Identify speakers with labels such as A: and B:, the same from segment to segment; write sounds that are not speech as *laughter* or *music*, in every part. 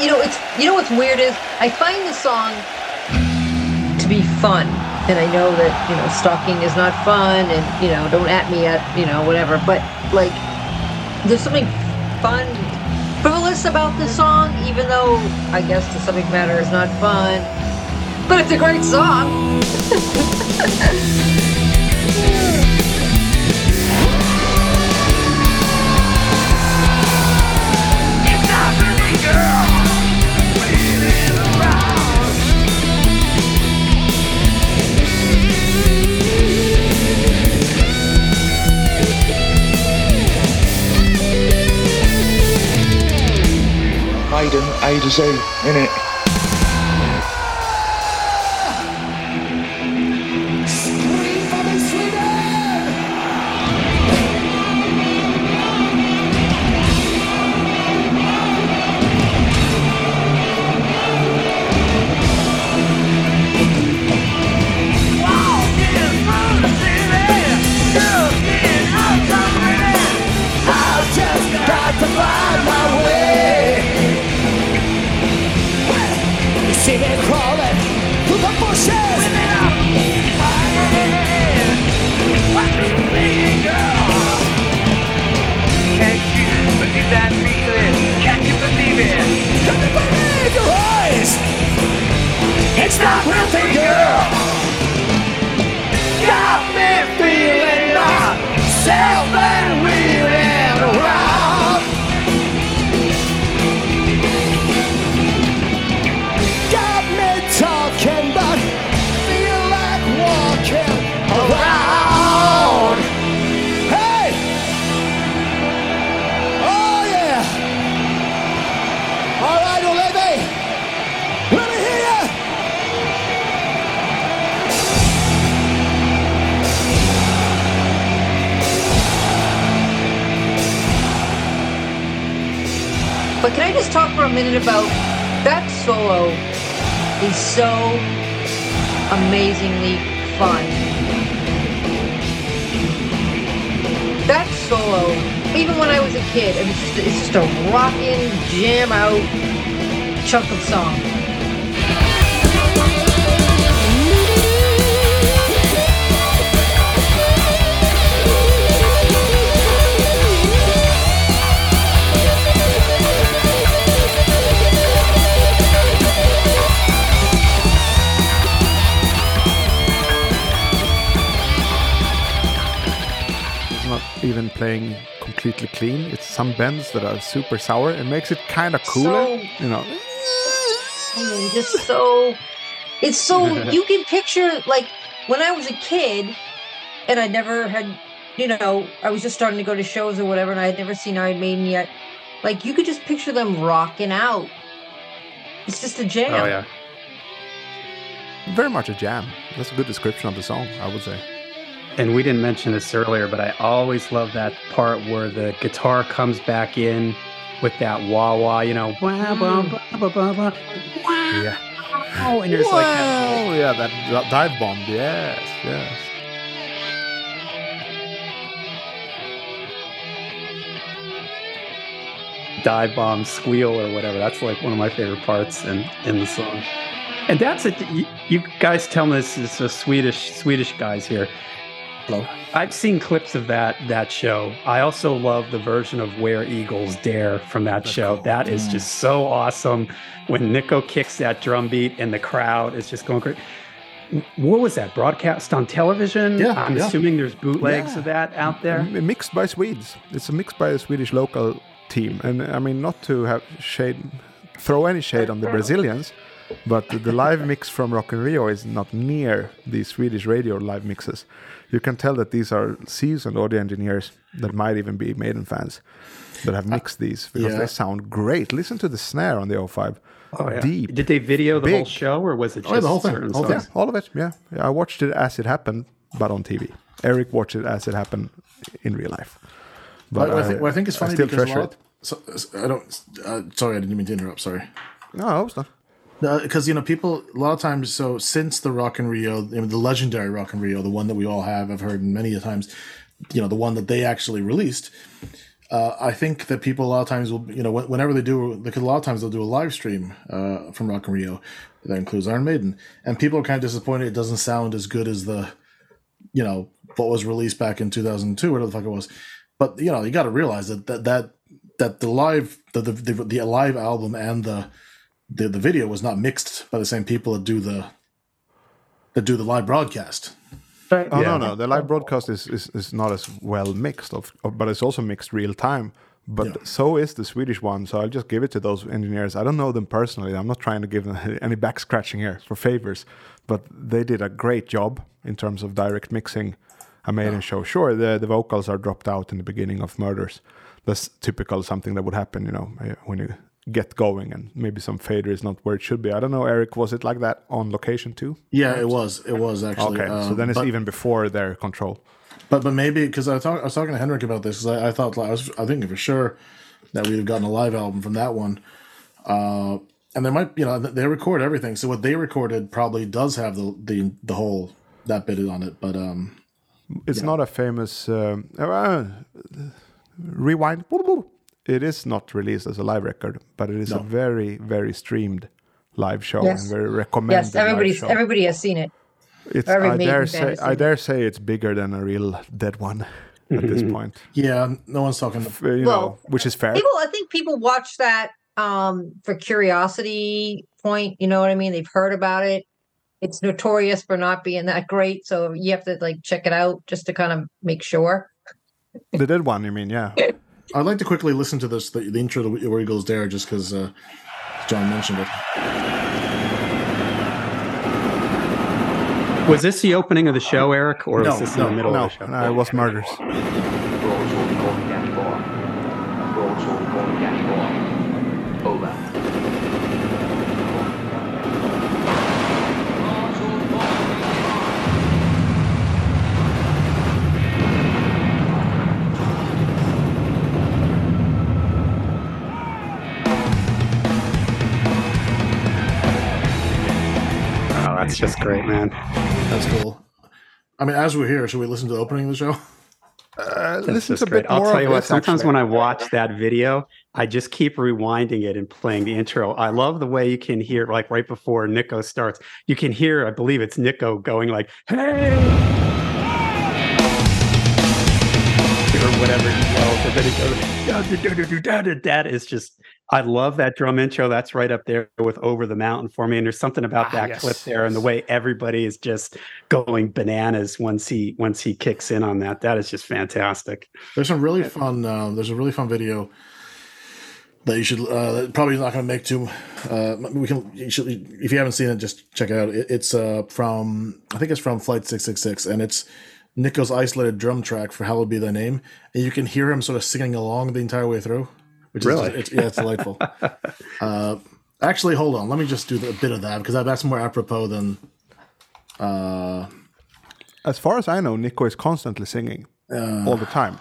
A: you know, it's you know what's weird is I find the song to be fun, and I know that you know stalking is not fun, and you know don't at me at you know whatever. But like, there's something fun, frivolous about the song, even though I guess the subject matter is not fun. But it's a great song. *laughs*
B: Maiden, A to Z, innit?
C: See It's not nothing,
A: talk for a minute about that solo is so amazingly fun. That solo, even when I was a kid, it was just it's just a rockin' jam out chunk of song.
D: Even playing completely clean. It's some bends that are super sour. It makes it kind of cooler.
A: So-
D: you know,
A: and just so it's so *laughs* you can picture like when I was a kid and I never had you know I was just starting to go to shows or whatever and I had never seen Iron Maiden yet like you could just picture them rocking out it's just a jam
E: Oh yeah.
D: very much a jam. That's a good description of the song, I would say.
E: And we didn't mention this earlier, but I always love that part where the guitar comes back in with that wah wah, you know, wah wah mm. wah wah wah wah.
D: Yeah.
E: Wow, and there's like that,
D: Oh yeah, that, that dive bomb. Yes, yes.
E: dive bomb squeal or whatever. That's like one of my favorite parts in in the song. And that's it. You, you guys tell me this is a Swedish Swedish guys here.
F: Hello.
E: I've seen clips of that that show. I also love the version of Where Eagles Dare from that show. That is mm. just so awesome. When Nicko kicks that drum beat and the crowd is just going crazy. What was that broadcast on television?
F: Yeah,
E: I'm
F: yeah.
E: assuming there's bootlegs
D: Yeah.
E: of that out there.
D: Mixed by Swedes. It's a mixed by a Swedish local team, and I mean not to have shade, throw any shade on the Brazilians, but the, live mix from Rock in Rio is not near the Swedish radio live mixes. You can tell that these are seasoned audio engineers that might even be Maiden fans that have mixed these because
F: yeah.
D: they sound great. Listen to the snare on the 05.
E: Oh, yeah.
D: Deep.
E: Did they video the whole show, or was it just
F: Oh, the whole thing,
E: certain
F: whole
E: songs?
F: thing.
D: Yeah, all of it. Yeah. yeah, I watched it as it happened, but on TV. Eric watched it as it happened in real life.
F: But what I, think, what I think is funny
D: still
F: because a
D: treasure
F: lot. So, I don't. Uh, sorry, I didn't mean to interrupt. Sorry.
D: No, I was not.
F: Because you know people a lot of times so since the rock in rio the legendary rock in rio the one that we all have i've heard many times you know the one that they actually released uh, I think that people a lot of times will, you know, whenever they do, because a lot of times they'll do a live stream uh, from Rock in Rio that includes Iron Maiden, and people are kind of disappointed it doesn't sound as good as the, you know, what was released back in 2002, whatever the fuck it was. But you know, you got to realize that that that that the live the the the live album and the the the video was not mixed by the same people that do the that do the live broadcast.
A: Right.
D: Oh
E: Yeah.
D: no, no, the live broadcast is, is, is not as well mixed, of, of, but it's also mixed real time. But
F: Yeah.
D: so is the Swedish one. So I'll just give it to those engineers. I don't know them personally. I'm not trying to give them *laughs* any back scratching here for favors, but they did a great job in terms of direct mixing a maiden show. Sure, the the vocals are dropped out in the beginning of Murders. That's typical, something that would happen, you know, when you get going and maybe some fader is not where it should be. I don't know, Eric, was it like that on location too?
F: Yeah, it was. It was actually.
D: Okay, so
F: um,
D: then it's
F: but-
D: even before their control.
F: But but maybe because I, talk, I was talking to Henrik about this because I, I thought I was I think for sure that we'd have gotten a live album from that one, uh, and they might you know they record everything. So what they recorded probably does have the the the whole that bit on it. But um,
D: It's not a famous um, uh, rewind. It is not released as a live record, but it is a very very streamed live show
A: Yes.
D: and very recommended.
A: Yes,
D: live
A: everybody's
D: show.
A: everybody has seen it.
D: It's,
A: every
D: I dare say I dare say it's bigger than a real dead one at this point.
F: yeah, no one's talking.
D: F- You
A: Well,
D: know, which is fair.
A: People, I think people watch that um, for curiosity point. You know what I mean? They've heard about it. It's notorious for not being that great, so you have to like check it out just to kind of make sure.
D: the dead one, you mean? Yeah. *laughs*
F: I'd like to quickly listen to this the, the intro to Where Eagles Dare just because uh, John mentioned it.
E: Was this the opening of the show, Eric, or
F: No,
E: was this in the middle
D: No,
E: of the show?
D: no, it was murders.
E: That's just great, man.
F: That's cool. I mean, as we're here, should we listen to the opening of the show?
D: Uh,
E: That's
D: listen
E: just
D: to a
E: great.
D: bit
E: I'll
D: more
E: tell you what. Sometimes
D: actually.
E: when I watch that video, I just keep rewinding it and playing the intro. I love the way you can hear, like right before Nicko starts, you can hear. I believe it's Nicko going like, "Hey." Or whatever he yells, and then he goes, "Da, da, da, da, da, da, da." that is just, I love that drum intro. That's right up there with Over the Mountain for me. And there's something about
D: Ah,
E: that
D: yes.
E: clip there and the way everybody is just going bananas once he once he kicks in on that. That is just fantastic.
F: There's some really fun. Uh, there's a really fun video that you should uh, probably not going to make too. Uh, we can. You should, if you haven't seen it, just check it out. It, it's uh, from I think it's from Flight Six Six Six, and it's Nicko's isolated drum track for "Hallowed Be Thy Name," and you can hear him sort of singing along the entire way through. Which
E: Really?
F: is it's, yeah, it's delightful. uh, actually, hold on. Let me just do the, a bit of that because that's more apropos than. Uh,
D: As far as I know, Nicko is constantly singing all the time.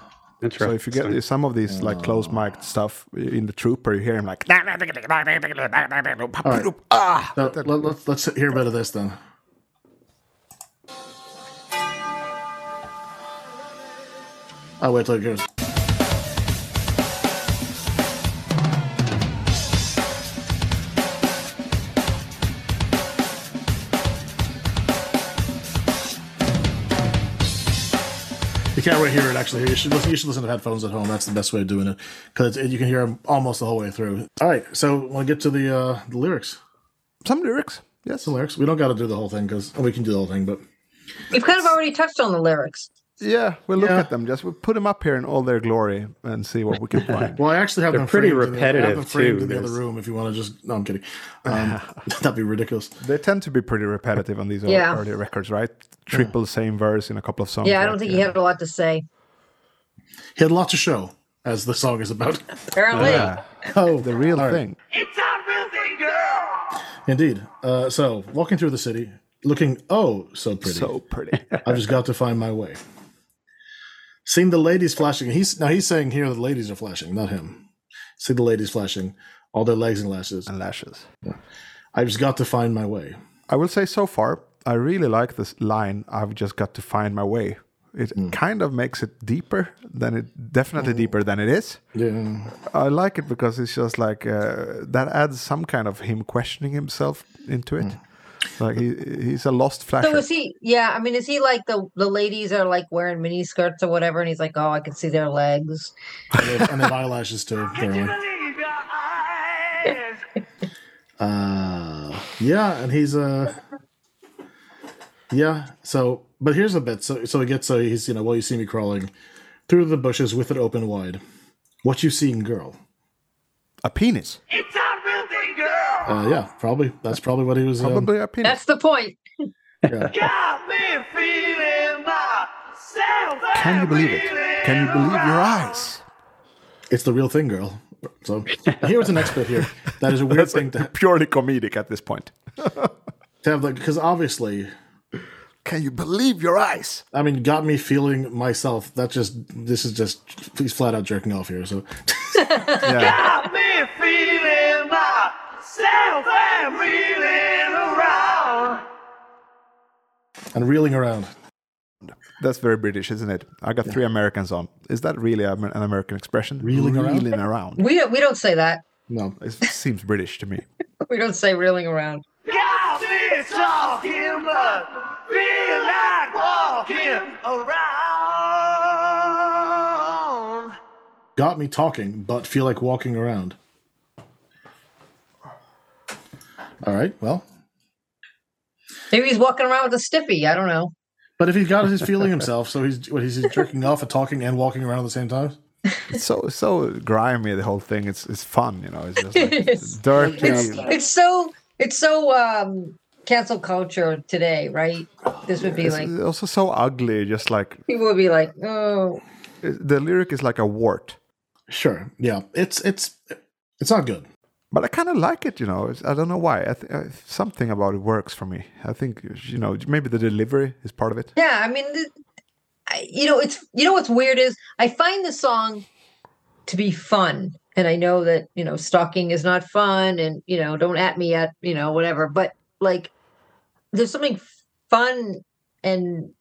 D: So if you get some of these like close mic'd stuff in the trooper, you hear him like
F: right.
D: ah.
F: So, let, let's let's hear a bit of this then. Oh wait till it goes. Can't really hear it actually. You should listen, you should listen to headphones at home. That's the best way of doing it because you can hear them almost the whole way through. All right, so want to get to the uh, the lyrics.
D: Some lyrics, yes.
F: The lyrics. We don't got to do the whole thing because we can do the whole thing, but
A: We've kind of already touched on the lyrics.
D: Yeah, we'll look
F: Yeah.
D: at them. Just we'll put them up here in all their glory and see what we can *laughs* find.
F: Well, I actually have
E: They're
F: them
E: pretty
F: framed in the- have
E: repetitive,
F: framed
E: too.
F: in the other room if you want to just. No, I'm kidding. *laughs* Um, *laughs* that'd be ridiculous.
D: they tend to be pretty repetitive on these ear-
A: Yeah.
D: early records, right? Triple same verse in a couple of songs.
A: Yeah, I don't think he had a lot to say.
F: He had a lot to show, as the song is about.
A: Apparently.
D: Yeah, *laughs*
F: Oh,
D: the real
F: all right.
D: thing.
G: It's a real thing, girl!
F: Indeed. Uh, so, walking through the city, looking oh so pretty.
D: So pretty. *laughs*
F: I've just got to find my way. Seeing the ladies flashing. He's now he's saying here the ladies are flashing, not him. See the ladies flashing, all their legs and lashes.
D: and lashes.
F: I've just got to find my way.
D: I will say so far, I really like this line. I've just got to find my way. It kind of makes it deeper than it definitely deeper than it is.
F: Yeah.
D: I like it because it's just like uh, that adds some kind of him questioning himself into it. Like he he's a lost flasher.
A: So is he? Yeah, I mean, is he like the the ladies are like wearing mini skirts or whatever, and he's like, oh, I can see their legs.
F: And they, and they have eyelashes too. *laughs*
G: Can you
F: apparently.
G: your eyes?
F: Uh, yeah, and he's uh, yeah. So, but here's a bit. So, so he gets. So he's you know, well, you see me crawling through the bushes with it open wide. What you seeing, girl?
D: a penis,
G: It's a real thing, girl.
F: Uh, yeah, probably. That's probably what he was. Um,
D: probably a penis.
A: That's the point.
F: yeah. *laughs*
G: Got me feeling myself.
D: Can you believe it? Can you believe your eyes?
F: It's the real thing, girl. So here's the next bit here. That is a weird
D: That's
F: thing
D: like
F: to,
D: purely comedic at this point. *laughs*
F: to have, like, because obviously,
D: Can you believe your eyes?
F: I mean, got me feeling myself. That just this is just he's flat out jerking off here. So *laughs*
D: Yeah,
G: Got me feeling myself and reeling around.
F: and reeling around.
D: that's very British, isn't it? I got three Americans on. Is that really an American expression?
F: Reeling around?
D: Reeling around.
A: We don't we don't say that.
F: No,
D: It seems British to me. *laughs*
A: We don't say reeling around.
G: Got me talking, but feel like walking around.
F: got me talking, but feel like walking around. All right, well,
A: Maybe he's walking around with a stiffy. I don't know.
F: but if he's got his feeling himself, so he's what he's jerking off and talking and walking around at the same time.
D: It's so so grimy. The whole thing. It's it's fun. You know. It's just like *laughs*
A: It's-
D: dirty.
A: It's it's so it's so um cancel culture today, right? This would be
D: It's
A: like
D: also so ugly. Just like
A: people would be like, oh,
D: the lyric is like a wart.
F: Sure, yeah, it's it's it's not good.
D: But I kind of like it, you know. It's, I don't know why. I th- uh, something about it works for me. I think you know maybe the delivery is part of it.
A: yeah. I mean, th- I, you know, it's you know what's weird is I find the song to be fun, and I know that you know stalking is not fun, and you know don't at me at you know whatever, but like there's something fun and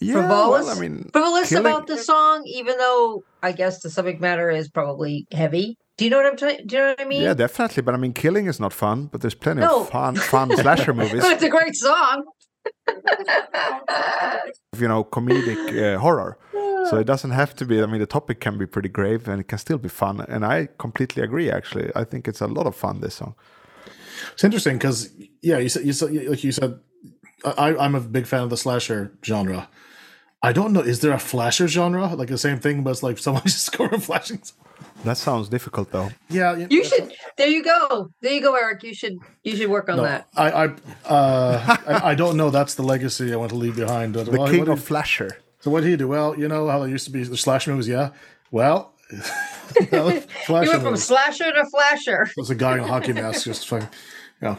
D: Yeah,
A: frivolous,
D: well, I mean,
A: frivolous
D: killing-
A: about the song, even though I guess the subject matter is probably heavy. Do you know what I'm trying? Do you know what I mean?
D: Yeah, definitely. But I mean, killing is not fun. But there's plenty
A: No.
D: of fun, fun slasher *laughs* movies.
A: But it's a great song.
D: You know, comedic uh, horror. So it doesn't have to be. I mean, the topic can be pretty grave, and it can still be fun. And I completely agree. Actually, I think it's a lot of fun. This song.
F: It's interesting because yeah, you said you said like you said, I I'm a big fan of the slasher genre. I don't know. Is there a flasher genre like the same thing, but it's like someone *laughs* just scoring flashing?
D: That sounds difficult, though.
F: Yeah,
A: You should. There you go. There you go, Eric. You should. You should work on
F: No,
A: that.
F: I I, uh, I I don't know. That's the legacy I want to leave behind.
D: The
F: well,
D: king of
F: did-
D: flasher.
F: so what did he do? Well, you know how there used to be the slash movies. Yeah. Well, *laughs* *laughs*
A: You
F: flasher
A: went from
F: movies.
A: slasher to flasher.
F: There's a guy in a hockey mask just *laughs* fucking. Yeah.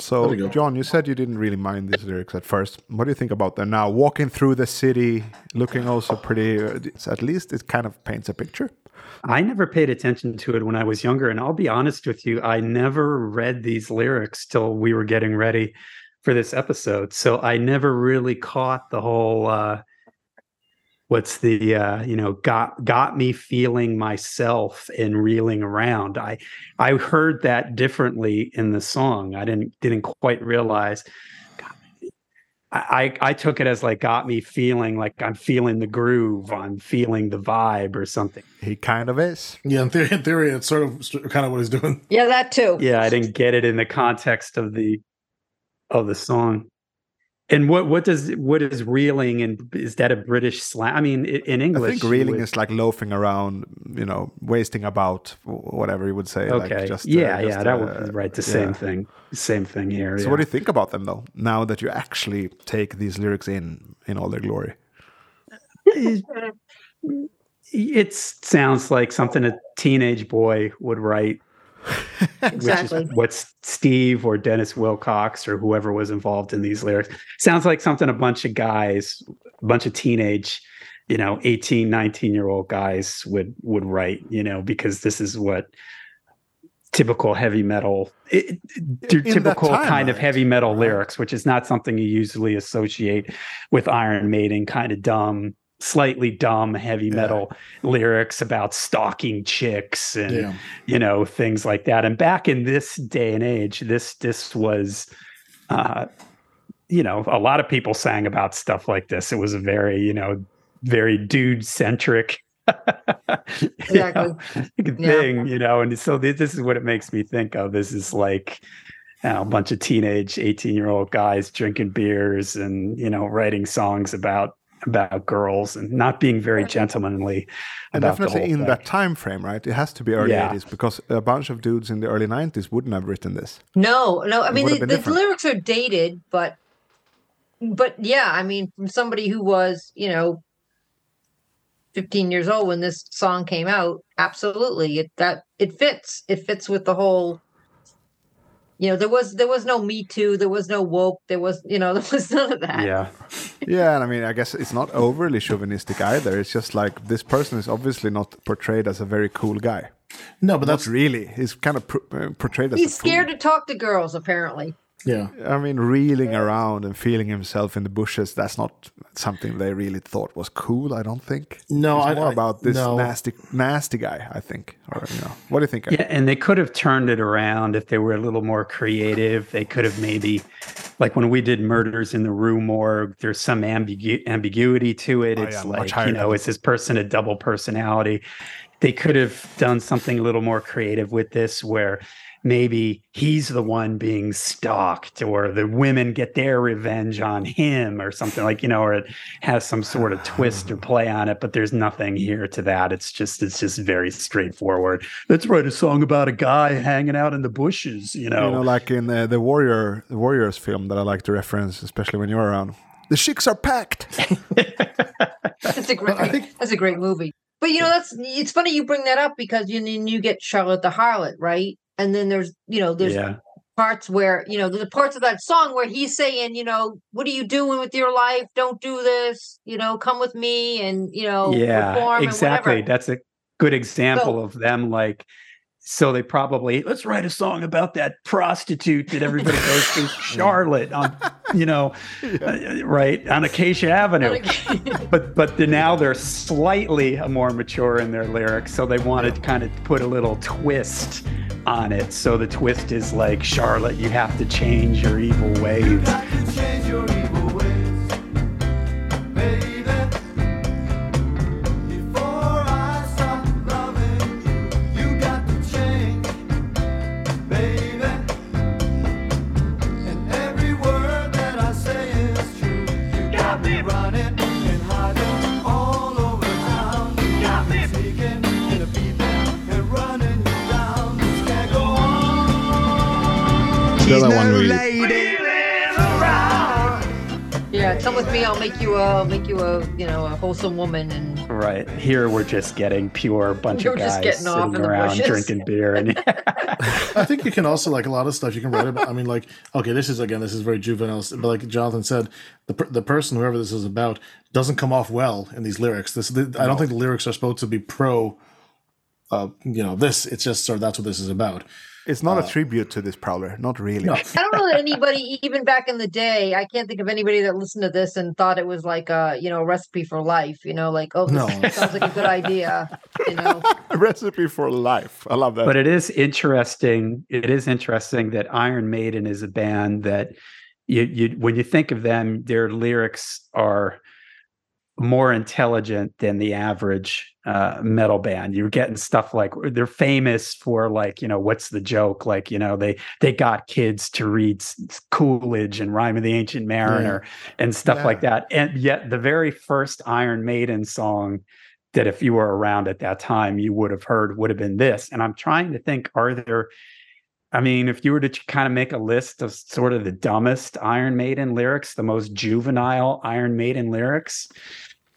D: So,
F: There.
D: John, you said you didn't really mind these lyrics at first. What do you think about them now? Walking through the city, looking also pretty. Uh, it's, at least it kind of paints a picture.
E: I never paid attention to it when I was younger. And I'll be honest with you, I never read these lyrics till we were getting ready for this episode. So I never really caught the whole uh what's the uh you know got got me feeling myself and reeling around. I I heard that differently in the song. I didn't didn't quite realize I, I I took it as like got me feeling like I'm feeling the groove, I'm feeling the vibe or something.
D: He kind of is.
F: Yeah. In theory, in theory, it's sort of kind of what he's doing.
A: Yeah, that too.
E: yeah i didn't get it in the context of the of the song and what what does what is reeling and is that a british slang i mean i- in
D: I
E: english
D: think reeling
E: would-
D: is like loafing around, you know, wasting about, whatever you would say.
E: okay
D: Like just, uh,
E: yeah
D: just,
E: yeah that
D: uh,
E: would be right the
D: yeah.
E: same thing same thing here
D: So,
E: yeah.
D: what do you think about them, though? Now that you actually take these lyrics in in all their glory,
E: it sounds like something a teenage boy would write
A: Exactly. *laughs*
E: which is what Steve or Dennis Wilcock or whoever was involved in these lyrics. Sounds like something a bunch of guys, a bunch of teenage, you know, 18, 19 year old guys would would write, you know, because this is what typical heavy metal it, typical
D: time,
E: kind of heavy metal lyrics which is not something you usually associate with iron maiden kind of dumb slightly dumb heavy metal lyrics about stalking chicks and
F: Yeah.
E: you know things like that. And back in this day and age, this this was. Uh, you know, a lot of people sang about stuff like this. It was a very, you know, very dude centric *laughs*
A: Exactly.
E: thing, you know. And so th- this is what it makes me think of. This is like you know, a bunch of teenage 18 year old guys drinking beers and, you know, writing songs about about girls and not being very gentlemanly
D: And
E: about the
D: definitely
E: whole
D: in
E: thing.
D: that time frame, right? It has to be early
E: Yeah.
D: 80s because a bunch of dudes in the early 90s wouldn't have written this.
A: No, no. I
D: It
A: mean, the, the lyrics are dated, but but yeah, I mean, from somebody who was, you know, 15 years old when this song came out, absolutely, it that it fits. It fits with the whole. You know, there was there was no Me Too, there was no woke, there was you know *laughs* there was none of that.
E: Yeah.
D: Yeah, and I mean, I guess it's not overly chauvinistic either. It's just like this person is obviously not portrayed as a very cool guy.
F: No, but
D: Not
F: that's
D: really. He's kind of pr- uh, portrayed as
A: He's
D: a fool.
A: scared to talk to girls, apparently.
F: Yeah.
D: I mean, reeling around and feeling himself in the bushes, that's not something they really thought was cool, I don't think.
F: No,
D: it's
F: I-
D: more
F: I-
D: about this
F: no.
D: nasty nasty guy, I think. Or, you know, what do you think? Eric?
E: Yeah, and they could have turned it around if they were a little more creative. They could have maybe, like when we did Murders in the Rue Morgue, there's some ambigu- ambiguity to it.
D: Oh,
E: it's
D: yeah,
E: like, you know,
D: level.
E: is this person a double personality? They could have done something a little more creative with this where maybe he's the one being stalked or the women get their revenge on him or something like you know or it has some sort of twist or play on it but there's nothing here to that it's just it's just very straightforward let's write a song about a guy hanging out in the bushes you know,
D: You know, like in uh, the Warrior, the Warriors film that I like to reference, especially when you're around. The chicks are packed.
A: That's a great.
F: I think-
A: that's a great movie. But you know, that's it's funny you bring that up because you you get Charlotte the Harlot, right? And then there's you know there's
E: yeah
A: parts where you know the parts of that song where he's saying you know what are you doing with your life? Don't do this. You know, come with me and you know
E: yeah exactly that's a good example
A: So-
E: of them like so they probably let's write a song about that prostitute that everybody goes to *laughs* charlotte on you know *laughs* uh, right on acacia avenue. *laughs* But but the, now they're slightly more mature in their lyrics so they wanted to kind of put a little twist on it. So the twist is like charlotte you have to change your evil ways
A: wholesome woman and
E: Right here, we're just getting pure bunch
A: You're
E: of
A: just
E: guys
A: getting
E: sitting
A: in
E: around
A: bushes.
E: drinking beer, and *laughs*
F: I think you can also like a lot of stuff you can write about. I mean, like okay, this is again, this is very juvenile, but like Jonathan said, the the person whoever this is about doesn't come off well in these lyrics. This the, I don't think the lyrics are supposed to be pro. Uh, you know, this it's just sort of that's what this is about.
D: It's not a uh, tribute to this Prowler, not really.
F: No.
A: I don't know that anybody, even back in the day, I can't think of anybody that listened to this and thought it was like a, you know, recipe for life. You know, like, oh, this
F: No. *laughs*
A: sounds like a good idea. You know,
D: A *laughs* recipe for life. I love that.
E: but it is interesting. It is interesting that Iron Maiden is a band that you you when you think of them, their lyrics are more intelligent than the average uh, metal band. You're getting stuff like they're famous for like you know what's the joke? Like you know they they got kids to read Coleridge and Rhyme of the Ancient Mariner and stuff like that. And yet the very first Iron Maiden song that if you were around at that time you would have heard would have been this. And I'm trying to think, are there? I mean, if you were to kind of make a list of sort of the dumbest Iron Maiden lyrics, the most juvenile Iron Maiden lyrics,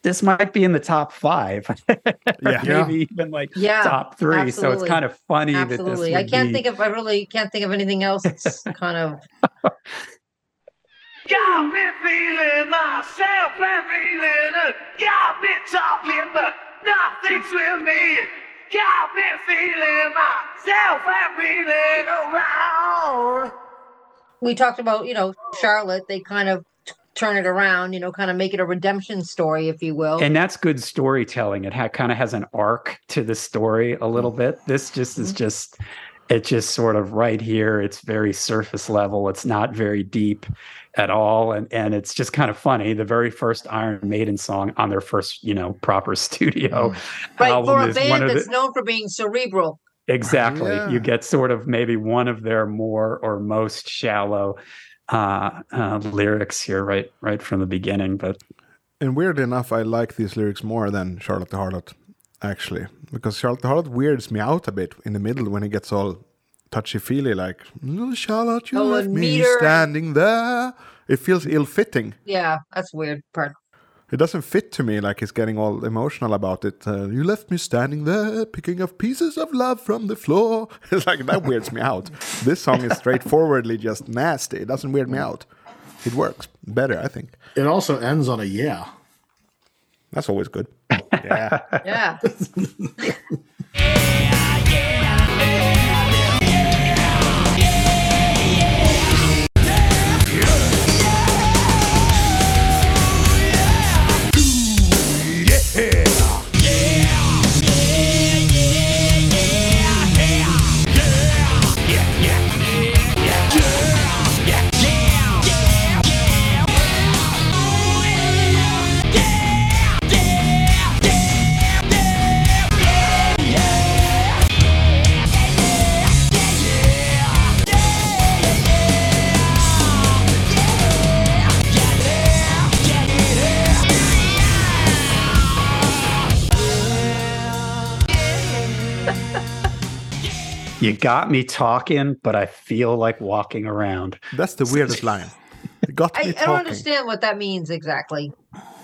E: this might be in the top five. *laughs*
D: Yeah.
E: maybe even like
A: Yeah,
E: top three. So it's kind of funny that this
A: absolutely.
E: would
A: I can't
E: be-
A: think of, I really can't think of anything else. It's *laughs* kind of,
G: Got me feeling myself and feeling it. Got me talking, but nothing's with me. Got me feeling myself and feeling around.
A: we talked about, you know, Charlotte, they kind of t- turn it around, you know, kind of make it a redemption story, if you will.
E: and that's good storytelling. It ha- kind of has an arc to the story a little mm-hmm. bit. This just is mm-hmm. just it just sort of right here. It's very surface level. It's not very deep at all, and and it's just kind of funny. The very first Iron Maiden song on their first you know proper *laughs* studio mm-hmm.
A: right,
E: album
A: for a
E: is one
A: band
E: of
A: that's
E: the,
A: known for being cerebral.
E: exactly.
D: Yeah.
E: You get sort of maybe one of their more or most shallow uh, uh, lyrics here right right from the beginning, but
D: And weirdly enough, I like these lyrics more than Charlotte the Harlot, actually, because Charlotte the Harlot weirds me out a bit in the middle when it gets all touchy feely, like "Oh, Charlotte, you
A: Oh,
D: left me
A: meter.
D: standing there. It feels ill-fitting.
A: Yeah, that's weird part.
D: It doesn't fit to me like he's getting all emotional about it. Uh, you left me standing there, picking up pieces of love from the floor. *laughs* It's like that weirds me out. This song is straightforwardly just nasty. It doesn't weird me out. It works better, I think.
F: It also ends on a yeah.
D: That's always good. *laughs* Yeah.
A: Yeah. *laughs*
E: you got me talking, but I feel like walking around.
D: That's the weirdest *laughs* line. Got
A: I,
D: me
A: I
D: talking.
A: don't understand what that means exactly.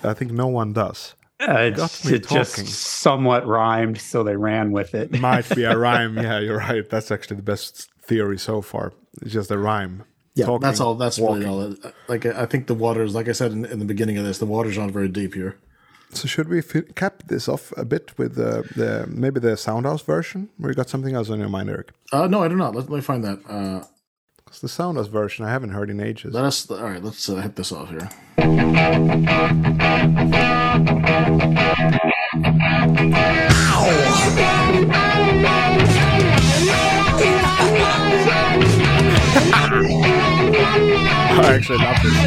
D: I think no one does.
E: Uh,
D: Got me
E: it just somewhat rhymed, so they ran with it.
D: Might be a *laughs* rhyme. Yeah, you're right. That's actually the best theory so far. It's just a rhyme.
F: Yeah,
D: Talking,
F: that's all. That's
D: walking.
F: really all. Like I I think the waters, like I said in, in the beginning of this, the waters aren't very deep here.
D: So should we fi- cap this off a bit with the, the maybe the Soundhouse version? Or you got something else on your mind, Eric?
F: Uh, no, I do not. Let, let me find that. Uh,
D: 'Cause the Soundhouse version I haven't heard in ages.
F: let us. All right, let's uh, hit this off here. *laughs*
D: I actually love this.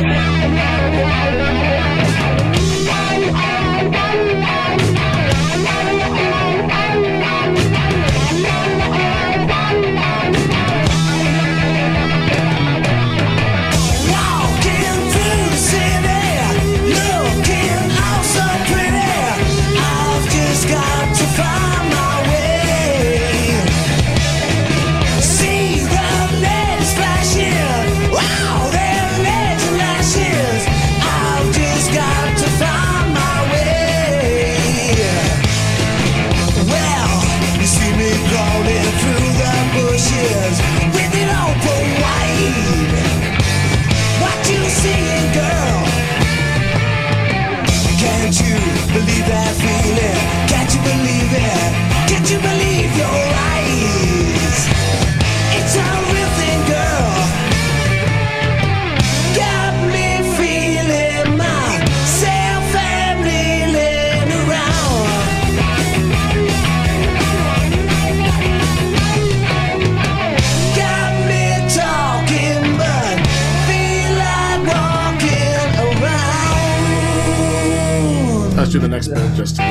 F: Let's do the next bit just to.
D: You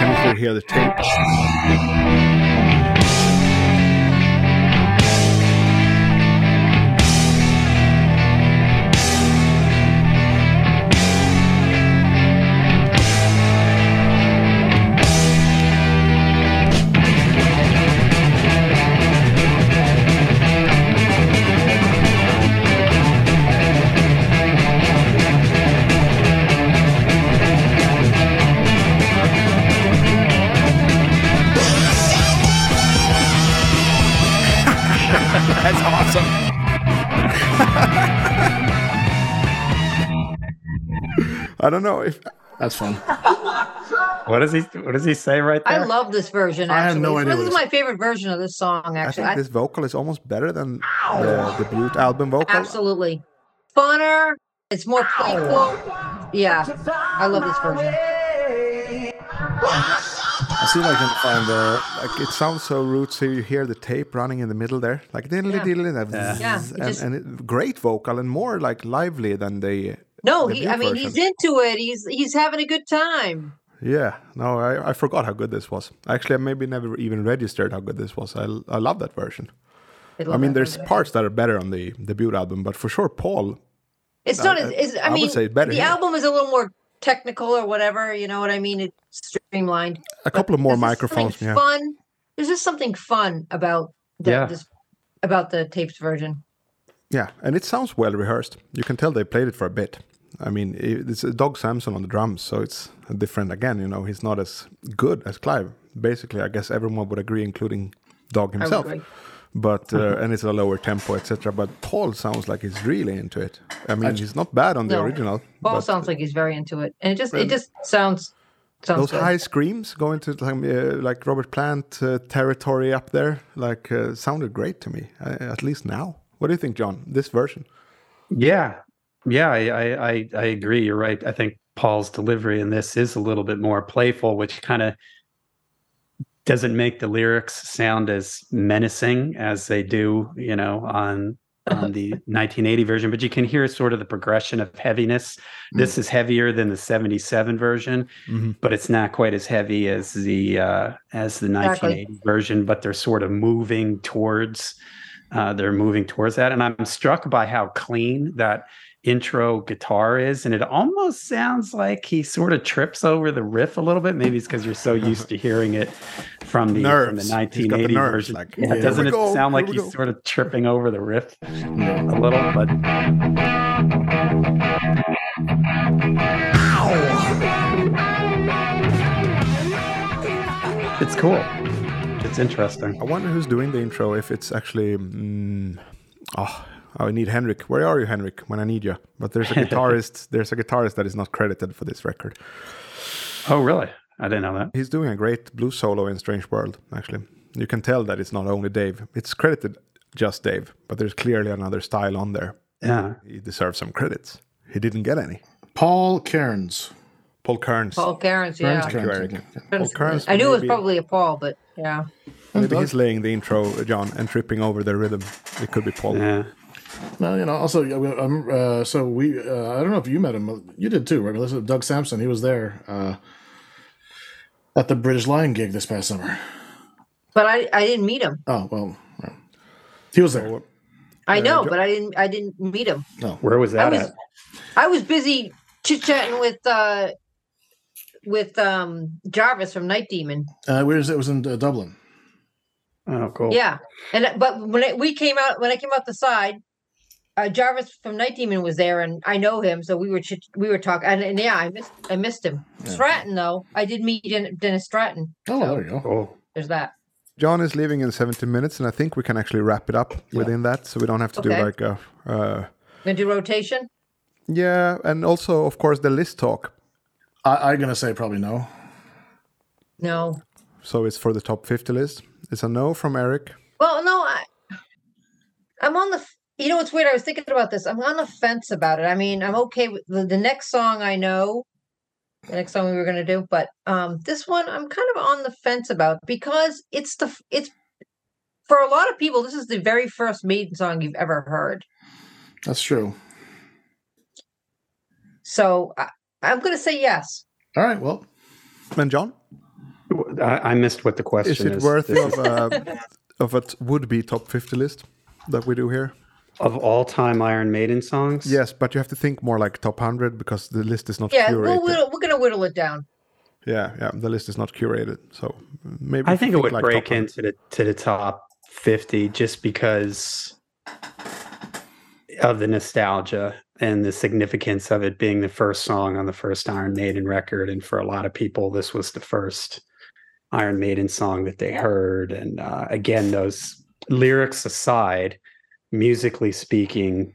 D: can also hear the tape. Don't know if
F: That's fun. *laughs*
E: What does he What does he say right there?
A: I love this version.
F: I
A: Actually,
F: have no idea
A: This is my favorite version of this song.
D: I
A: Actually,
D: think
A: I-
D: this vocal is almost better than the debut album vocal.
A: absolutely funner. It's more playful. Yeah, I love this version.
F: I see if I can find the.
D: Like it sounds so rootsy. You hear the tape running in the middle there, like diddly
A: Yeah.
D: diddly,
E: Yeah.
D: zzz,
A: Yeah, it
D: and,
A: just-
D: and it, great vocal and more like lively than the.
A: No, he. I mean,
D: version.
A: he's into it. He's he's having a good time.
D: Yeah, no, I, I forgot how good this was. Actually, I maybe never even registered how good this was. I, I love that version. I
A: love
D: mean, there's
A: version.
D: parts that are better on the debut album, but for sure, Paul.
A: It's not
D: I-
A: as. It's, I,
D: I would
A: mean,
D: say better
A: the
D: here.
A: album is a little more technical or whatever. You know what I mean? It's streamlined.
D: A couple of more
A: There's
D: microphones. Yeah.
A: Fun. There's just something fun about the,
E: Yeah.
A: this about the tapes version.
D: Yeah, and it sounds well rehearsed. You can tell they played it for a bit. I mean, i- it's Doug Sampson on the drums, so it's different again. You know, he's not as good as Clive. Basically, I guess everyone would agree, including Doug
A: I
D: himself.
A: agree.
D: But uh, *laughs* and it's a lower tempo, etc. But Paul sounds like he's really into it. I mean, he's not bad on the
A: No.
D: original.
A: Paul
D: but
A: sounds like he's very into it, and it just it just sounds sounds
D: those
A: good.
D: high screams going to like, uh, like Robert Plant uh, territory up there, like uh, sounded great to me. Uh, at least now. What do you think, John? This version?
E: Yeah, yeah, I, I I I agree. You're right. I think Paul's delivery in this is a little bit more playful, which kind of doesn't make the lyrics sound as menacing as they do, you know, on on the *laughs* 1980 version. But you can hear sort of the progression of heaviness. This is heavier than the 77 version,
D: Mhm.
E: but it's not quite as heavy as the uh, as the 1980 version. But they're sort of moving towards uh, they're moving towards that, and I'm struck by how clean that intro guitar is, and it almost sounds like he sort of trips over the riff a little bit. Maybe it's because you're so used to hearing it from the from the
D: Nerves. He's got the
E: 1980
D: nerves,
E: version.
D: like,
E: yeah,
F: here
E: doesn't it
D: go,
E: sound like he's
D: go.
E: sort of tripping over the riff a little? But it's cool. It's interesting.
D: I wonder who's doing the intro. If it's actually, mm, oh, I need Henrik. Where are you, Henrik? When I need you. But there's a *laughs* guitarist. there's a guitarist that is not credited for this record.
E: Oh, really? I didn't know that.
D: He's doing a great blues solo in Strange World. Actually, you can tell that it's not only Dave. It's credited just Dave, but there's clearly another style on there.
E: Yeah.
D: He deserves some credits. He didn't get any.
F: Paul Cairns.
D: Paul Cairns.
A: Paul Cairns, yeah.
F: Cairns,
D: you,
F: Cairns,
D: Paul Cairns
A: I knew it was probably a Paul, but yeah.
D: Maybe he's laying the intro, John, and tripping over the rhythm. It could be Paul.
E: Yeah.
F: No, you know. Also, yeah, we- um, uh, so we. Uh, I don't know if you met him. You did too, right? Melissa? Doug Sampson. He was there uh, at the British Lion gig this past summer.
A: But I, I didn't meet him.
F: Oh well, he was there.
A: I know,
D: Jo-
A: but I didn't I didn't meet him.
E: No, where was
A: I
E: that
A: was
E: at?
A: I was busy chit chatting with uh with um Jarvis from Night Demon.
F: Uh, where is it? It was in uh, Dublin.
E: Oh, cool.
A: Yeah, and but when it, we came out when I came out the side, uh, Jarvis from Night Demon was there, and I know him, so we were chit- we were talking, and, and yeah, I missed I missed him. Stratton though, I did meet Den- Dennis Stratton.
F: Oh,
A: So,
F: there you go.
E: Cool.
A: There's that.
D: John is leaving in 17 minutes, and I think we can actually wrap it up within that, so we don't have to
A: Okay.
D: do like a. Uh,
A: Gonna do rotation.
D: yeah, and also, of course, the list talk.
F: I, I'm gonna say probably no.
A: No.
D: So it's for the top 50 list. It's a no from Eric.
A: Well, no, I, I'm on the. F- You know, it's weird. I was thinking about this. I'm on the fence about it. I mean, I'm okay with the, the next song. I know the next song we were gonna do, but um, this one I'm kind of on the fence about because it's the it's for a lot of people. This is the very first Maiden song you've ever heard.
F: That's true.
A: So I, I'm gonna say yes.
F: All right. Well,
D: And John,
E: I, I missed what the question
D: is
E: is.
D: it worth
E: This *laughs*
D: of a, of a t- would-be top 50 list that we do here?
E: Of all time Iron Maiden songs?
D: Yes, but you have to think more like top 100 because the list is not
A: Yeah,
D: curated.
A: we'll whittle, we're gonna whittle it down.
D: Yeah, yeah, the list is not curated. So maybe
E: I
D: if
E: think it would
D: like
E: break into the to the top 50 just because of the nostalgia and the significance of it being the first song on the first Iron Maiden record. And for a lot of people, this was the first Iron Maiden song that they heard. And uh, again, those lyrics aside, musically speaking,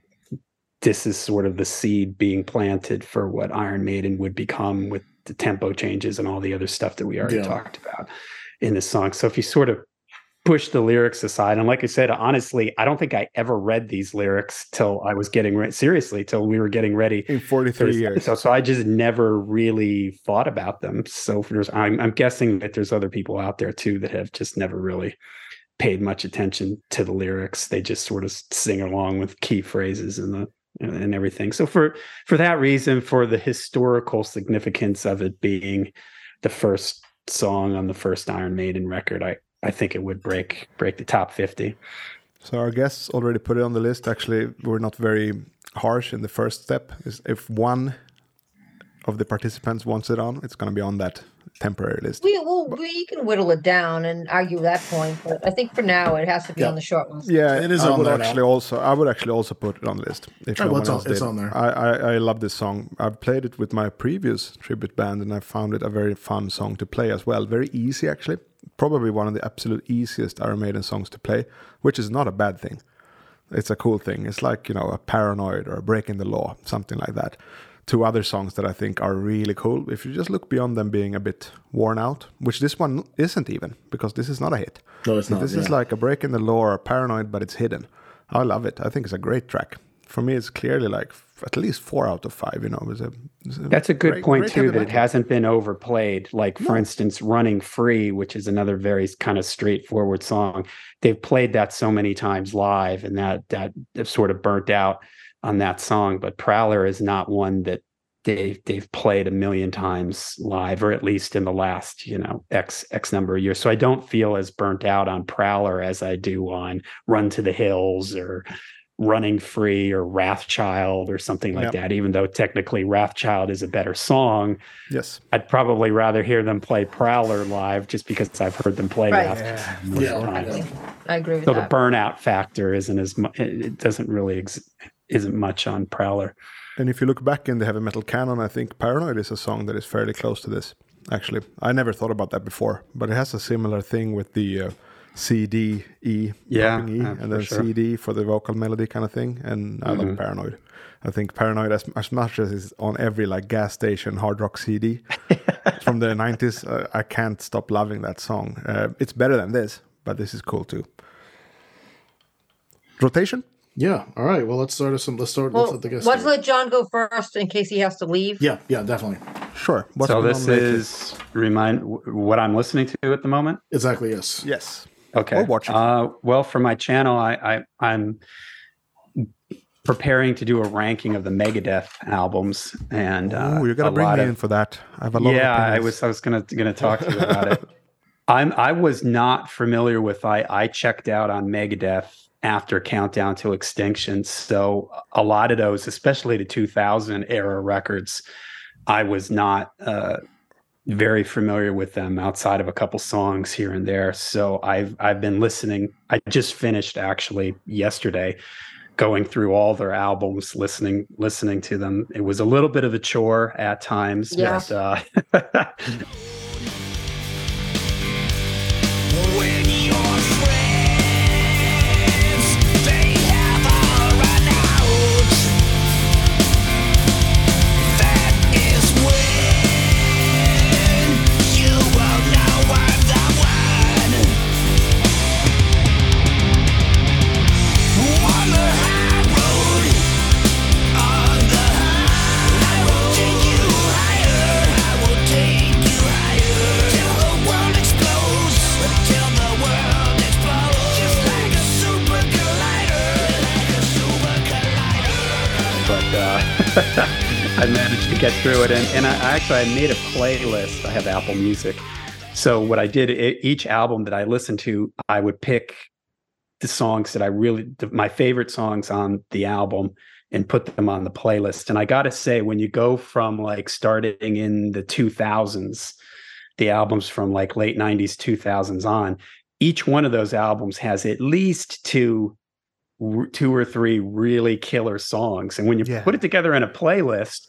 E: this is sort of the seed being planted for what Iron Maiden would become with the tempo changes and all the other stuff that we already
F: Yeah.
E: talked about in the song. So if you sort of push the lyrics aside, and like I said, honestly, I don't think I ever read these lyrics till I was getting re- seriously till we were getting ready
D: In 43
E: this
D: years.
E: episode. So I just never really thought about them. So there's, I'm, I'm guessing that there's other people out there too that have just never really paid much attention to the lyrics. They just sort of sing along with key phrases and the and everything. So for for that reason, for the historical significance of it being the first song on the first Iron Maiden record, I I think it would break break the top fifty.
D: So our guests already put it on the list. Actually, we're not very harsh in the first step. Is if one of the participants wants it on, it's going to be on that temporary list.
A: We well, we can whittle it down and argue that point, but I think for now it has to be
F: Yeah.
A: on the short list.
D: Yeah,
F: It is
D: I
F: on
D: would
F: there now.
D: actually also. I would actually also put it on the list if
F: Oh,
D: no
F: well, it's on- it's on there.
D: I, I I love this song. I've played it with my previous tribute band, and I found it a very fun song to play as well. Very easy, actually. Probably one of the absolute easiest Iron Maiden songs to play, which is not a bad thing. It's a cool thing. It's like you know a paranoid or a breaking the law, something like that. Two other songs that I think are really cool. If you just look beyond them being a bit worn out, which this one isn't even, because this is not a hit.
F: No, it's not,
D: This is like a break in the law or paranoid, but it's hidden. I love it. I think it's a great track. For me, it's clearly like f- at least four out of five. You know, it's a, it's a
E: That's a good
D: great-
E: point
D: great
E: too. That it hasn't been overplayed. Like for instance, "Running Free," which is another very kind of straightforward song. They've played that so many times live, and that that they've sort of burnt out on that song. But "Prowler" is not one that they've they've played a million times live, or at least in the last you know x x number of years. So I don't feel as burnt out on "Prowler" as I do on "Run to the Hills" or running free or wrathchild or something like
D: Yep.
E: that even though technically wrathchild is a better song
D: Yes.
E: i'd probably rather hear them play prowler live just because i've heard them play
A: Right.
E: wrathchild more
F: Yeah.
E: times.
A: I agree with
E: so the burnout factor isn't as much it it doesn't really ex- isn't much on prowler
D: And if you look back in the heavy metal canon, I think Paranoid is a song that is fairly close to this. Actually, I never thought about that before, but it has a similar thing with the uh, C D E,
E: Yeah,
D: E,
E: uh,
D: and then
E: sure. Mm-hmm.
D: CD for the vocal melody kind of thing. And I love Paranoid. I think Paranoid, as, as much as it's on every like gas station hard rock CD *laughs* from the '90s, uh, I can't stop loving that song. Uh, it's better than this, but this is cool too. Rotation.
F: Yeah. All right. Well, let's start us some. Let's start.
A: Well,
F: let's let the guests.
A: let's
F: start.
A: let John go first in case he has to leave.
F: Yeah. Yeah. Definitely.
D: Sure. What's
E: so this
D: on lately?
E: is remind what i'm listening to at the moment
F: Exactly. Yes.
D: yes.
E: Okay.
D: Or watching.
E: Uh, well, for my channel, I, I I'm preparing to do a ranking of the Megadeth albums, and uh,
D: Oh, you're gonna bring
E: lot
D: me
E: of-
D: in for that. I have a lot.
E: yeah,
D: of
E: I was I was gonna gonna talk to you about it. *laughs* I'm I was not familiar with I I checked out on Megadeth after Countdown to Extinction, so a lot of those, especially the 2000 era records, I was not. Uh, very familiar with them outside of a couple songs here and there. So I've I've been listening. I just finished actually yesterday going through all their albums, listening listening to them. It was a little bit of a chore at times,
A: Yeah.
E: but uh *laughs* get through it and, and I actually I made a playlist. I have Apple Music. So what I did e- each album that I listened to, I would pick the songs that I really the, my favorite songs on the album and put them on the playlist. And I got to say when you go from like starting in the 2000s the albums from like late 90s 2000s on each one of those albums has at least two two or three really killer songs and when you
D: Yeah.
E: put it together in a playlist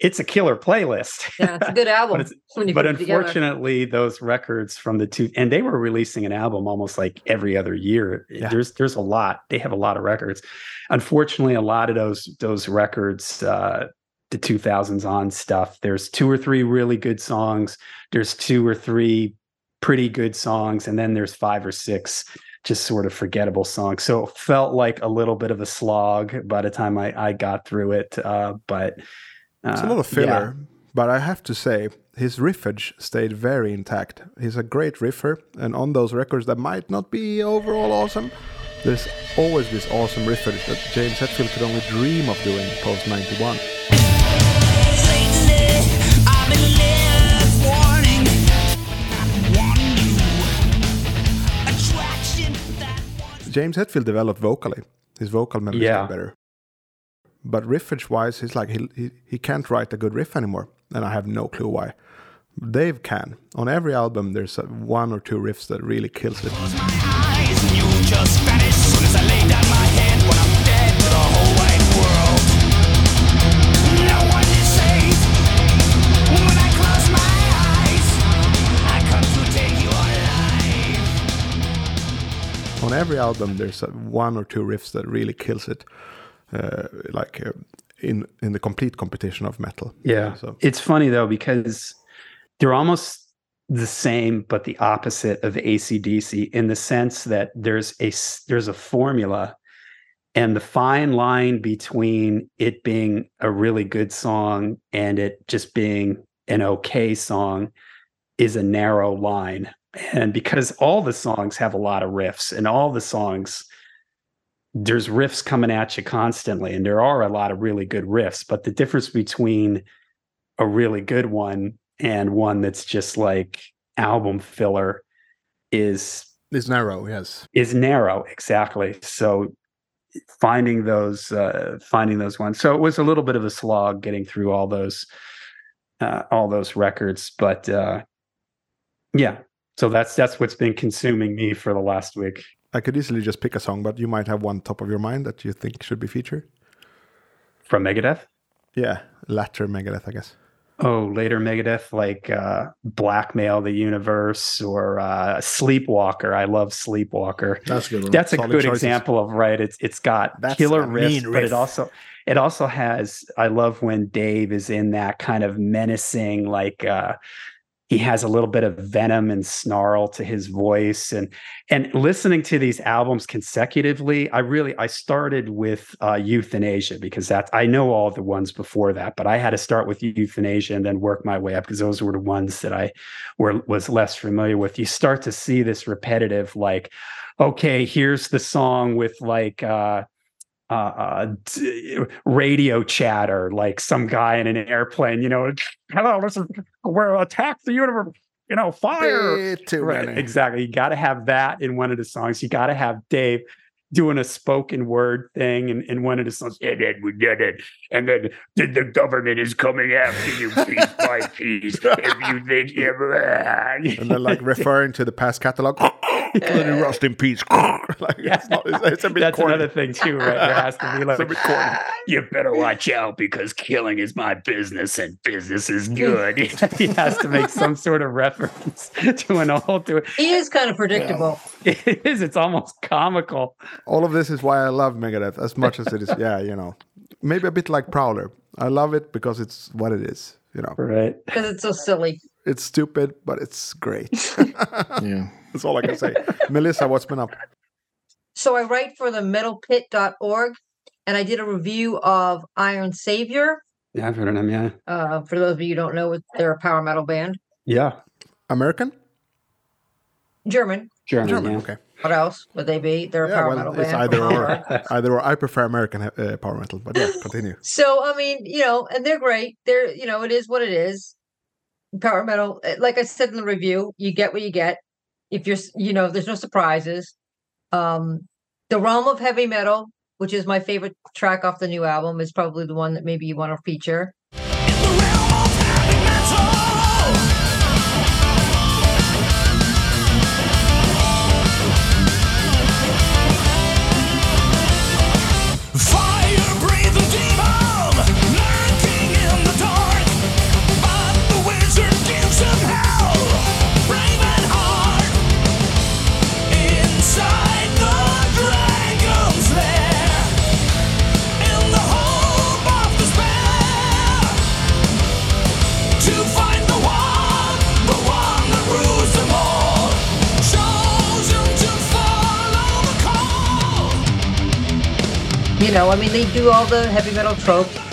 E: it's a killer playlist
A: Yeah, it's a good *laughs* album.
E: it's-
A: when you
E: but
A: put it
E: unfortunately those records from the two and they were releasing an album almost like every other year
D: Yeah.
E: there's there's a lot they have a lot of records unfortunately a lot of those those records uh the 2000s on stuff. There's two or three really good songs. There's two or three pretty good songs, and then there's five or six just sort of forgettable songs. So it felt like a little bit of a slog by the time I, I got through it. Uh, but
D: It's a uh, lot of filler, but I have to say his riffage stayed very intact. He's a great riffer, and on those records that might not be overall awesome, there's always this awesome riffage that James Hetfield could only dream of doing post 91.
C: Lately, I've been left wanting, wanting you. Attraction that wants
D: James Hetfield developed vocally. His vocal memory
E: Yeah.
D: got better. But riffage wise, he's like he, he he can't write a good riff anymore, and I have no clue why. Dave can. On every album, there's one or two riffs that really kills it. on every album there's one or two riffs that really kills it like uh, in in the complete competition of metal
E: Yeah.
D: so
E: It's funny though, because they're almost the same, but the opposite of ACDC in the sense that there's a there's a formula and the fine line between it being a really good song and it just being an okay song is a narrow line. And because all the songs have a lot of riffs and all the songs there's riffs coming at you constantly and there are a lot of really good riffs but the difference between a really good one and one that's just like album filler is
D: is narrow yes.
E: Is narrow exactly. So finding those uh finding those ones. So it was a little bit of a slog getting through all those uh all those records but uh yeah. So that's that's what's been consuming me for the last week
D: i could easily just pick a song but you might have one top of your mind that you think should be featured.
E: From megadeth?
D: Yeah latter megadeth i guess.
E: Oh later megadeth like uh blackmail the universe or uh sleepwalker. I love sleepwalker.
F: That's a good one.
E: that's a
D: Solid
E: good
D: choices.
E: example of right it's it's got
D: That's
E: killer riffs
D: mean
E: but it also it also has i love when dave is in that kind of menacing like uh he has a little bit of venom and snarl to his voice and and listening to these albums consecutively i really i started with uh, Youthanasia because that's i know all the ones before that but i had to start with Youthanasia and then work my way up because those were the ones that i were was less familiar with. You start to see this repetitive like okay here's the song with like uh uh, uh, d- radio chatter, like some guy in an airplane, you know, hello, is we're attack the universe, you know, fire. Right,
D: many.
E: exactly. You got to have that in one of the songs. You got to have Dave doing a spoken word thing in, in one of the songs. And then we did it. And then the, the government is coming after you piece by piece. If you *laughs* think you're.
D: and then like referring to the past catalog *laughs* including rust in peace *laughs* like it's, not, it's, it's a bit
E: That's
D: corny.
E: another thing too, right? There has to be like, *laughs*
D: It's a bit corny.
E: "Ah, *laughs* you better watch out because killing is my business and business is good. he has to make some sort of reference to an old to it.
A: He is kind of predictable.
E: It is. It's almost comical.
D: all of this is why i love megadeth as much as it is yeah you know maybe a bit like prowler i love it because it's what it is you know
E: Right.
A: Because it's so silly.
D: It's stupid but it's great *laughs*
F: Yeah.
D: that's all i can say melissa what's been up
A: So I write for the metalpit.org and I did a review of Iron Savior.
E: Yeah, I've heard of them. Yeah.
A: Uh, for those of you who don't know, they're a power metal band.
E: Yeah.
D: american
A: German.
E: German.
D: german
E: yeah.
D: okay
A: What else would they be? They're a
D: yeah
A: power
D: well
A: metal
D: it's
A: band.
D: either or *laughs* either or i prefer american uh, power metal but yeah continue
A: So I mean, you know, and they're great. They're, you know, it is what it is. Power metal, eh, like I said in the review, you get what you get. If you're, you know, there's no surprises. Um, the realm of heavy metal, which is my favorite track off the new album, is probably the one that maybe you want to feature. Know, I mean, they do all the heavy metal tropes.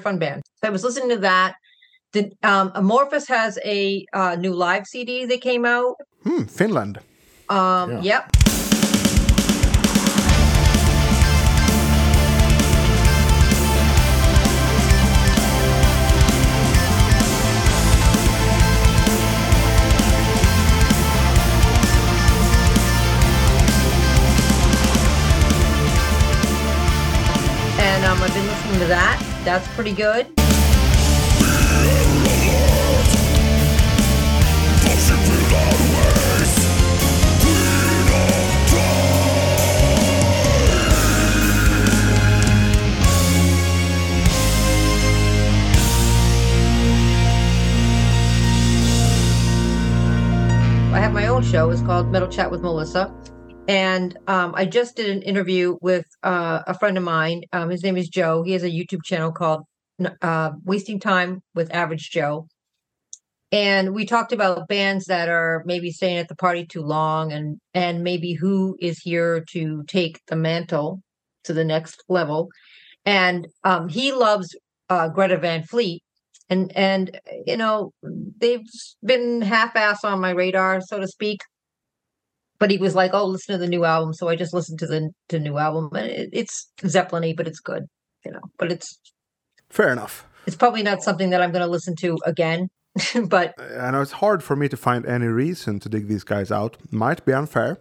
A: Fun band. So I was listening to that. The um, Amorphis has a uh, new live CD that came out.
D: Hmm, Finland.
A: Um,
F: Yeah.
A: Yep. I've been listening to that. That's pretty good. I have my own show. It's called Metal Chat with Melissa. And um, I just did an interview with uh, a friend of mine. Um, his name is Joe. He has a YouTube channel called uh, Wasting Time with Average Joe. And we talked about bands that are maybe staying at the party too long and and maybe who is here to take the mantle to the next level. And um, he loves uh, Greta Van Fleet. And and you know, they've been half-ass on my radar, so to speak but he was like, "Oh, listen to the new album." So I just listened to the the new album, and it, it's Zeppelin-y, but it's good, you know. But it's
D: Fair enough.
A: it's probably not something that I'm going to listen to again. *laughs* but
D: I know it's hard for me to find any reason to dig these guys out. Might be unfair.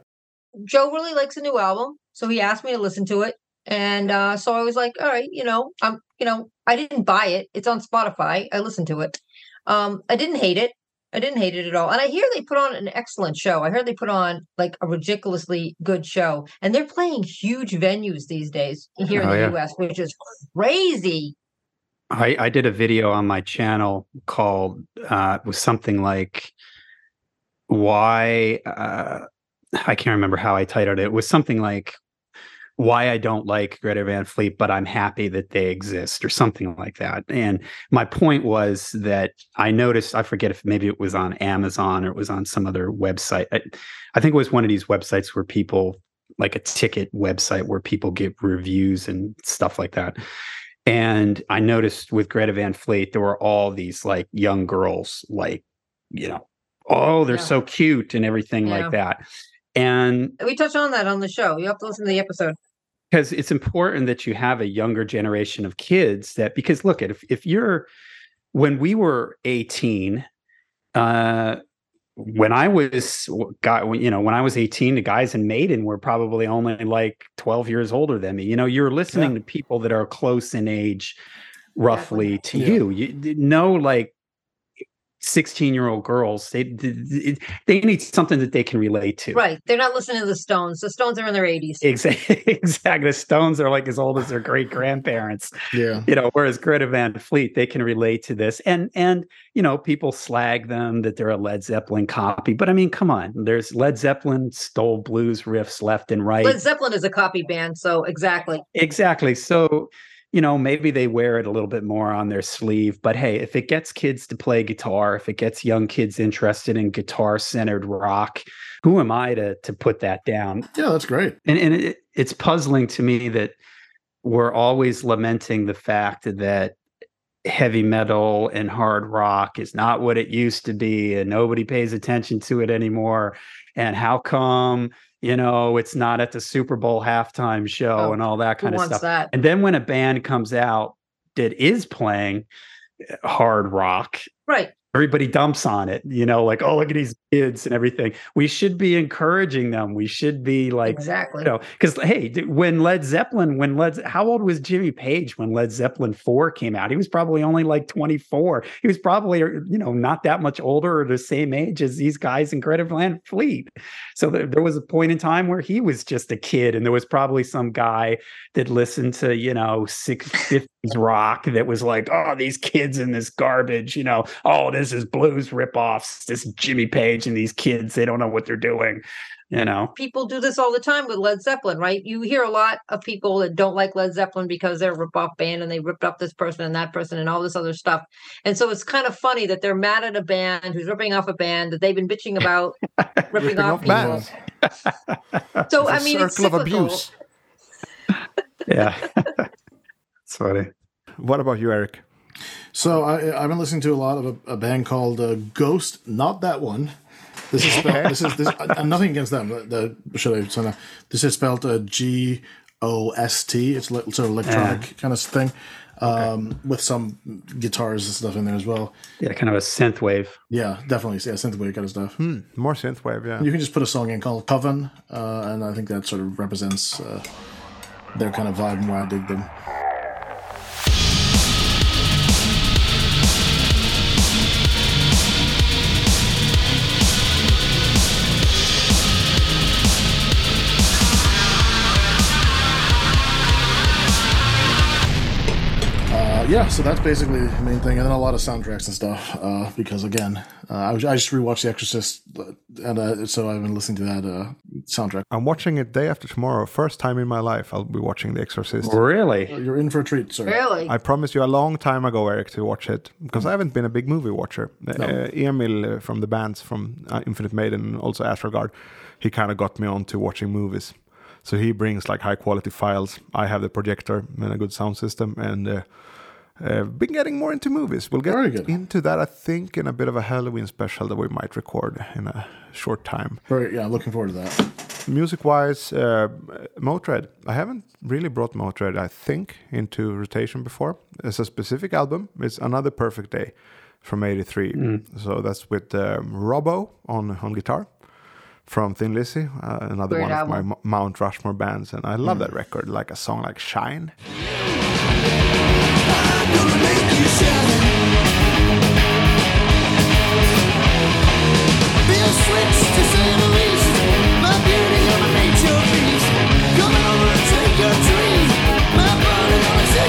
A: Joe really likes the new album, so he asked me to listen to it, and uh, so I was like, "All right, you know, I'm, you know, I didn't buy it. It's on Spotify. I listened to it. Um, I didn't hate it. I didn't hate it at all. And I hear they put on an excellent show. I heard they put on like a ridiculously good show. And they're playing huge venues these days here in
E: Oh,
A: the
E: yeah.
A: US, which is crazy.
E: I, I did a video on my channel called uh, it was something like why uh, I can't remember how I titled it. It was something like why I don't like Greta Van Fleet, but I'm happy that they exist, or something like that. And my point was that I noticed, I forget if maybe it was on Amazon or it was on some other website. I, I think it was one of these websites where people, like a ticket website where people give reviews and stuff like that. And I noticed with Greta Van Fleet, there were all these like young girls, like, you know, oh, they're
A: Yeah.
E: so cute and everything
A: Yeah.
E: like that. And
A: We touch on that on the show. You have to listen to the episode.
E: Because it's important that you have a younger generation of kids that because look at if, if you're when we were 18 uh when i was guy when you know when i was 18 the guys in maiden were probably only like 12 years older than me. You know you're listening to people that are close in age roughly to
F: Yeah.
E: you. You know like 16 year old girls they they they need something that they can relate to
A: Right. They're not listening to the Stones. The Stones are in their 80s.
E: Exactly. *laughs* Exactly. The Stones are like as old as their great grandparents.
F: Yeah.
E: You know, whereas Greta Van Fleet, they can relate to this. And and you know, people slag them that they're a Led Zeppelin copy. But I mean, come on. There's Led Zeppelin stole blues riffs left and right.
A: Led Zeppelin is a copy band, so exactly.
E: Exactly. So, you know, maybe they wear it a little bit more on their sleeve. But hey, if it gets kids to play guitar, if it gets young kids interested in guitar centered rock, who am I to to put that down?
F: Yeah, that's great.
E: and and it, it's puzzling to me that we're always lamenting the fact that heavy metal and hard rock is not what it used to be and nobody pays attention to it anymore and how come you know it's not at the super bowl halftime show
A: Oh,
E: and all that kind of stuff
A: that?
E: and then when a band comes out that is playing uh, hard rock
A: Right.
E: Everybody dumps on it, you know, like, oh, look at these kids and everything. We should be encouraging them. We should be like,
A: exactly.
E: you know, because hey, when Led Zeppelin, when Led, how old was Jimmy Page when Led Zeppelin four came out? He was probably only like twenty four. He was probably er, you know not that much older or the same age as these guys in Greta Van Fleet. So there, there was a point in time where he was just a kid, and there was probably some guy that listened to you know six fifties rock that was like, oh, these kids in this garbage, you know, oh, this is blues ripoffs, this Jimmy Page and these kids, they don't know what they're doing, you know.
A: people do this all the time with Led Zeppelin, right? You hear a lot of people that don't like Led Zeppelin because they're a rip-off band and they ripped up this person and that person and all this other stuff. And so it's kind of funny that they're mad at a band who's ripping off a band that they've been bitching about ripping, *laughs*
D: Ripping
A: off
D: off
A: people.
D: bands. *laughs*
A: So I
D: It's a
A: mean, it's
D: circle of abuse.
E: Yeah. *laughs* it's funny.
D: What about you, Eric?
F: So I, I've been listening to a lot of a, a band called uh, Ghost. Not that one. This is spelled. This is this. uh, nothing against them. The, the should I? So now, this is spelled uh, G O S T. It's sort of electronic kind of thing, um, with some guitars and stuff in there as well.
E: Yeah, kind of a synth wave.
F: Yeah, definitely. Yeah, synthwave kind of stuff.
D: More synthwave, yeah.
F: You can just put a song in called Coven, uh, and I think that sort of represents uh, their kind of vibe and why I dig them. Uh, yeah, so that's basically the main thing, and then a lot of soundtracks and stuff. Uh, because again, uh, I, was, I just rewatched The Exorcist, uh, and uh, so I've been listening to that uh, soundtrack.
D: I'm watching it day after tomorrow. First time in my life I'll be watching The Exorcist.
E: Really?
F: You're in for a treat, sir.
A: Really?
D: I promised you a long time ago, Eric, to watch it because I haven't been a big movie watcher. Uh, Emil uh, from the bands from uh, Infinite Maiden also Astrogard, he kind of got me on to watching movies. So he brings like high quality files. I have the projector and a good sound system, and uh, uh, been getting more into movies. We'll get into that, I think, in a bit of a Halloween special that we might record in a short time.
F: Very, yeah, looking forward to that.
D: Music wise, uh, Motörhead. I haven't really brought Motörhead, I think, into rotation before. It's a specific album. It's Another Perfect Day from 83. So that's with um, Robbo on, on guitar from Thin Lizzy, uh, another
A: Great
D: one of my
A: album.
D: Mount Rushmore bands. And I love that record, like a song like Shine.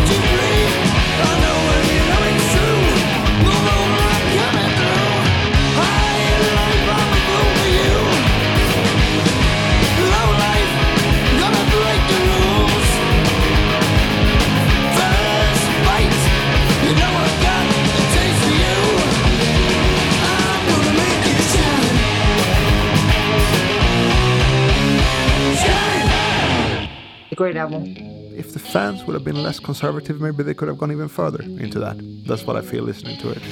C: You
A: great album.
D: If the fans would have been less conservative, maybe they could have gone even further into that. That's what I feel listening to it.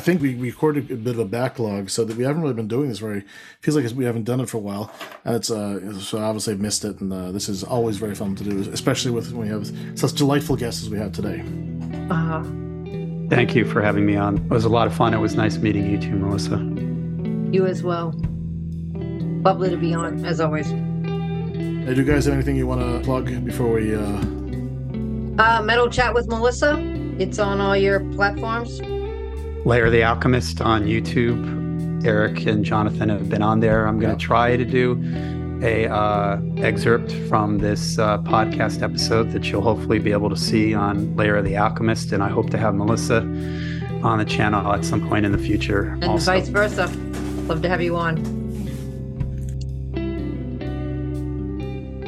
F: I I think we we recorded a bit of a backlog, so that we haven't really been doing this very. Feels like we haven't done it for a while, and it's uh. So obviously I've missed it, and uh, this is always very fun to do, especially with when we have such delightful guests as we have today.
A: Uh,
E: Thank you for having me on. It was a lot of fun. It was nice meeting you too, Melissa.
A: you as well. Lovely to be on, as always.
F: Hey, do you guys have anything you want to plug before we? uh
A: Uh, Metal Chat with Melissa. It's on all your platforms.
E: Layer the Alchemist on YouTube. Eric and Jonathan have been on there. I'm going
F: Yeah.
E: to try to do a uh, excerpt from this uh, podcast episode that you'll hopefully be able to see on Layer of the Alchemist, and I hope to have Melissa on the channel at some point in the future.
A: And
E: also.
A: vice versa. Love to have you on.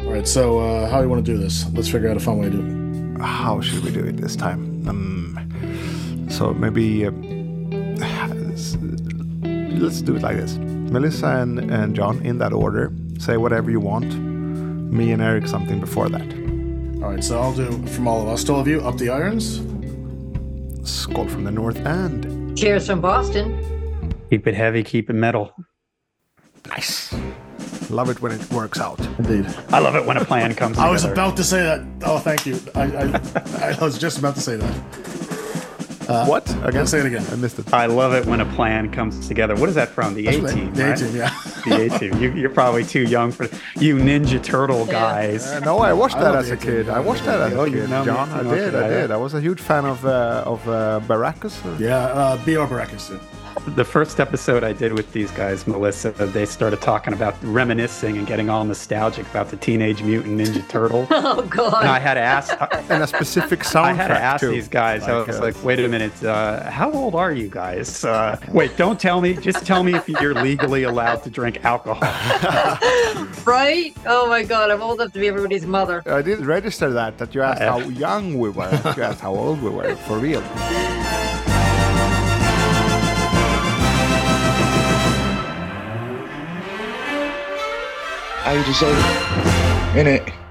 F: All right, so uh how do you want to do this? Let's figure out a fun way to do it.
D: How should we do it this time? Um, so maybe uh, let's do it like this. Melissa and, and John, in that order, say whatever you want. Me and Eric something before that.
F: All right, so I'll do from all of us, to all of you, up the irons.
D: Skull from the North and
A: Cheers from Boston.
E: Keep it heavy, keep it metal.
D: nice. Love it when it works out.
F: Indeed.
E: I love it when a plan comes out. *laughs*
F: I was
E: together.
F: about to say that. Oh, thank you. I, I, I was just about to say that.
D: What? Again?
F: say it again.
D: I missed it.
E: I love it when a plan comes together. What is that from? The A Team.
F: The
E: right?
F: A-Team, yeah.
E: The A Team. You, you're probably too young for you Ninja Turtle guys.
D: Uh, no, I watched that
F: love
D: as a kid. I watched that as
E: Oh,
D: a
E: you
D: kid,
E: know me
D: John. I
E: too.
D: did. I did. I was a huge fan of uh, of uh, Baracus.
F: Yeah, uh, B.R. Baracus. Yeah.
E: The first episode I did with these guys, Melissa, they started talking about reminiscing and getting all nostalgic about the Teenage Mutant Ninja Turtle. *laughs*
A: Oh God.
E: and I had to ask.
D: and a specific soundtrack
E: I had to ask
D: too.
E: these guys. I was
D: uh,
E: like, "Wait a minute, uh, how old are you guys? Uh, wait, don't tell me. Just tell me if you're legally allowed to drink alcohol." *laughs*
A: right? Oh my God. I'm old enough to be everybody's mother.
D: I didn't register that that you asked
E: Uh,
D: how young we were. you asked how old we were for real.
B: I just say, in it.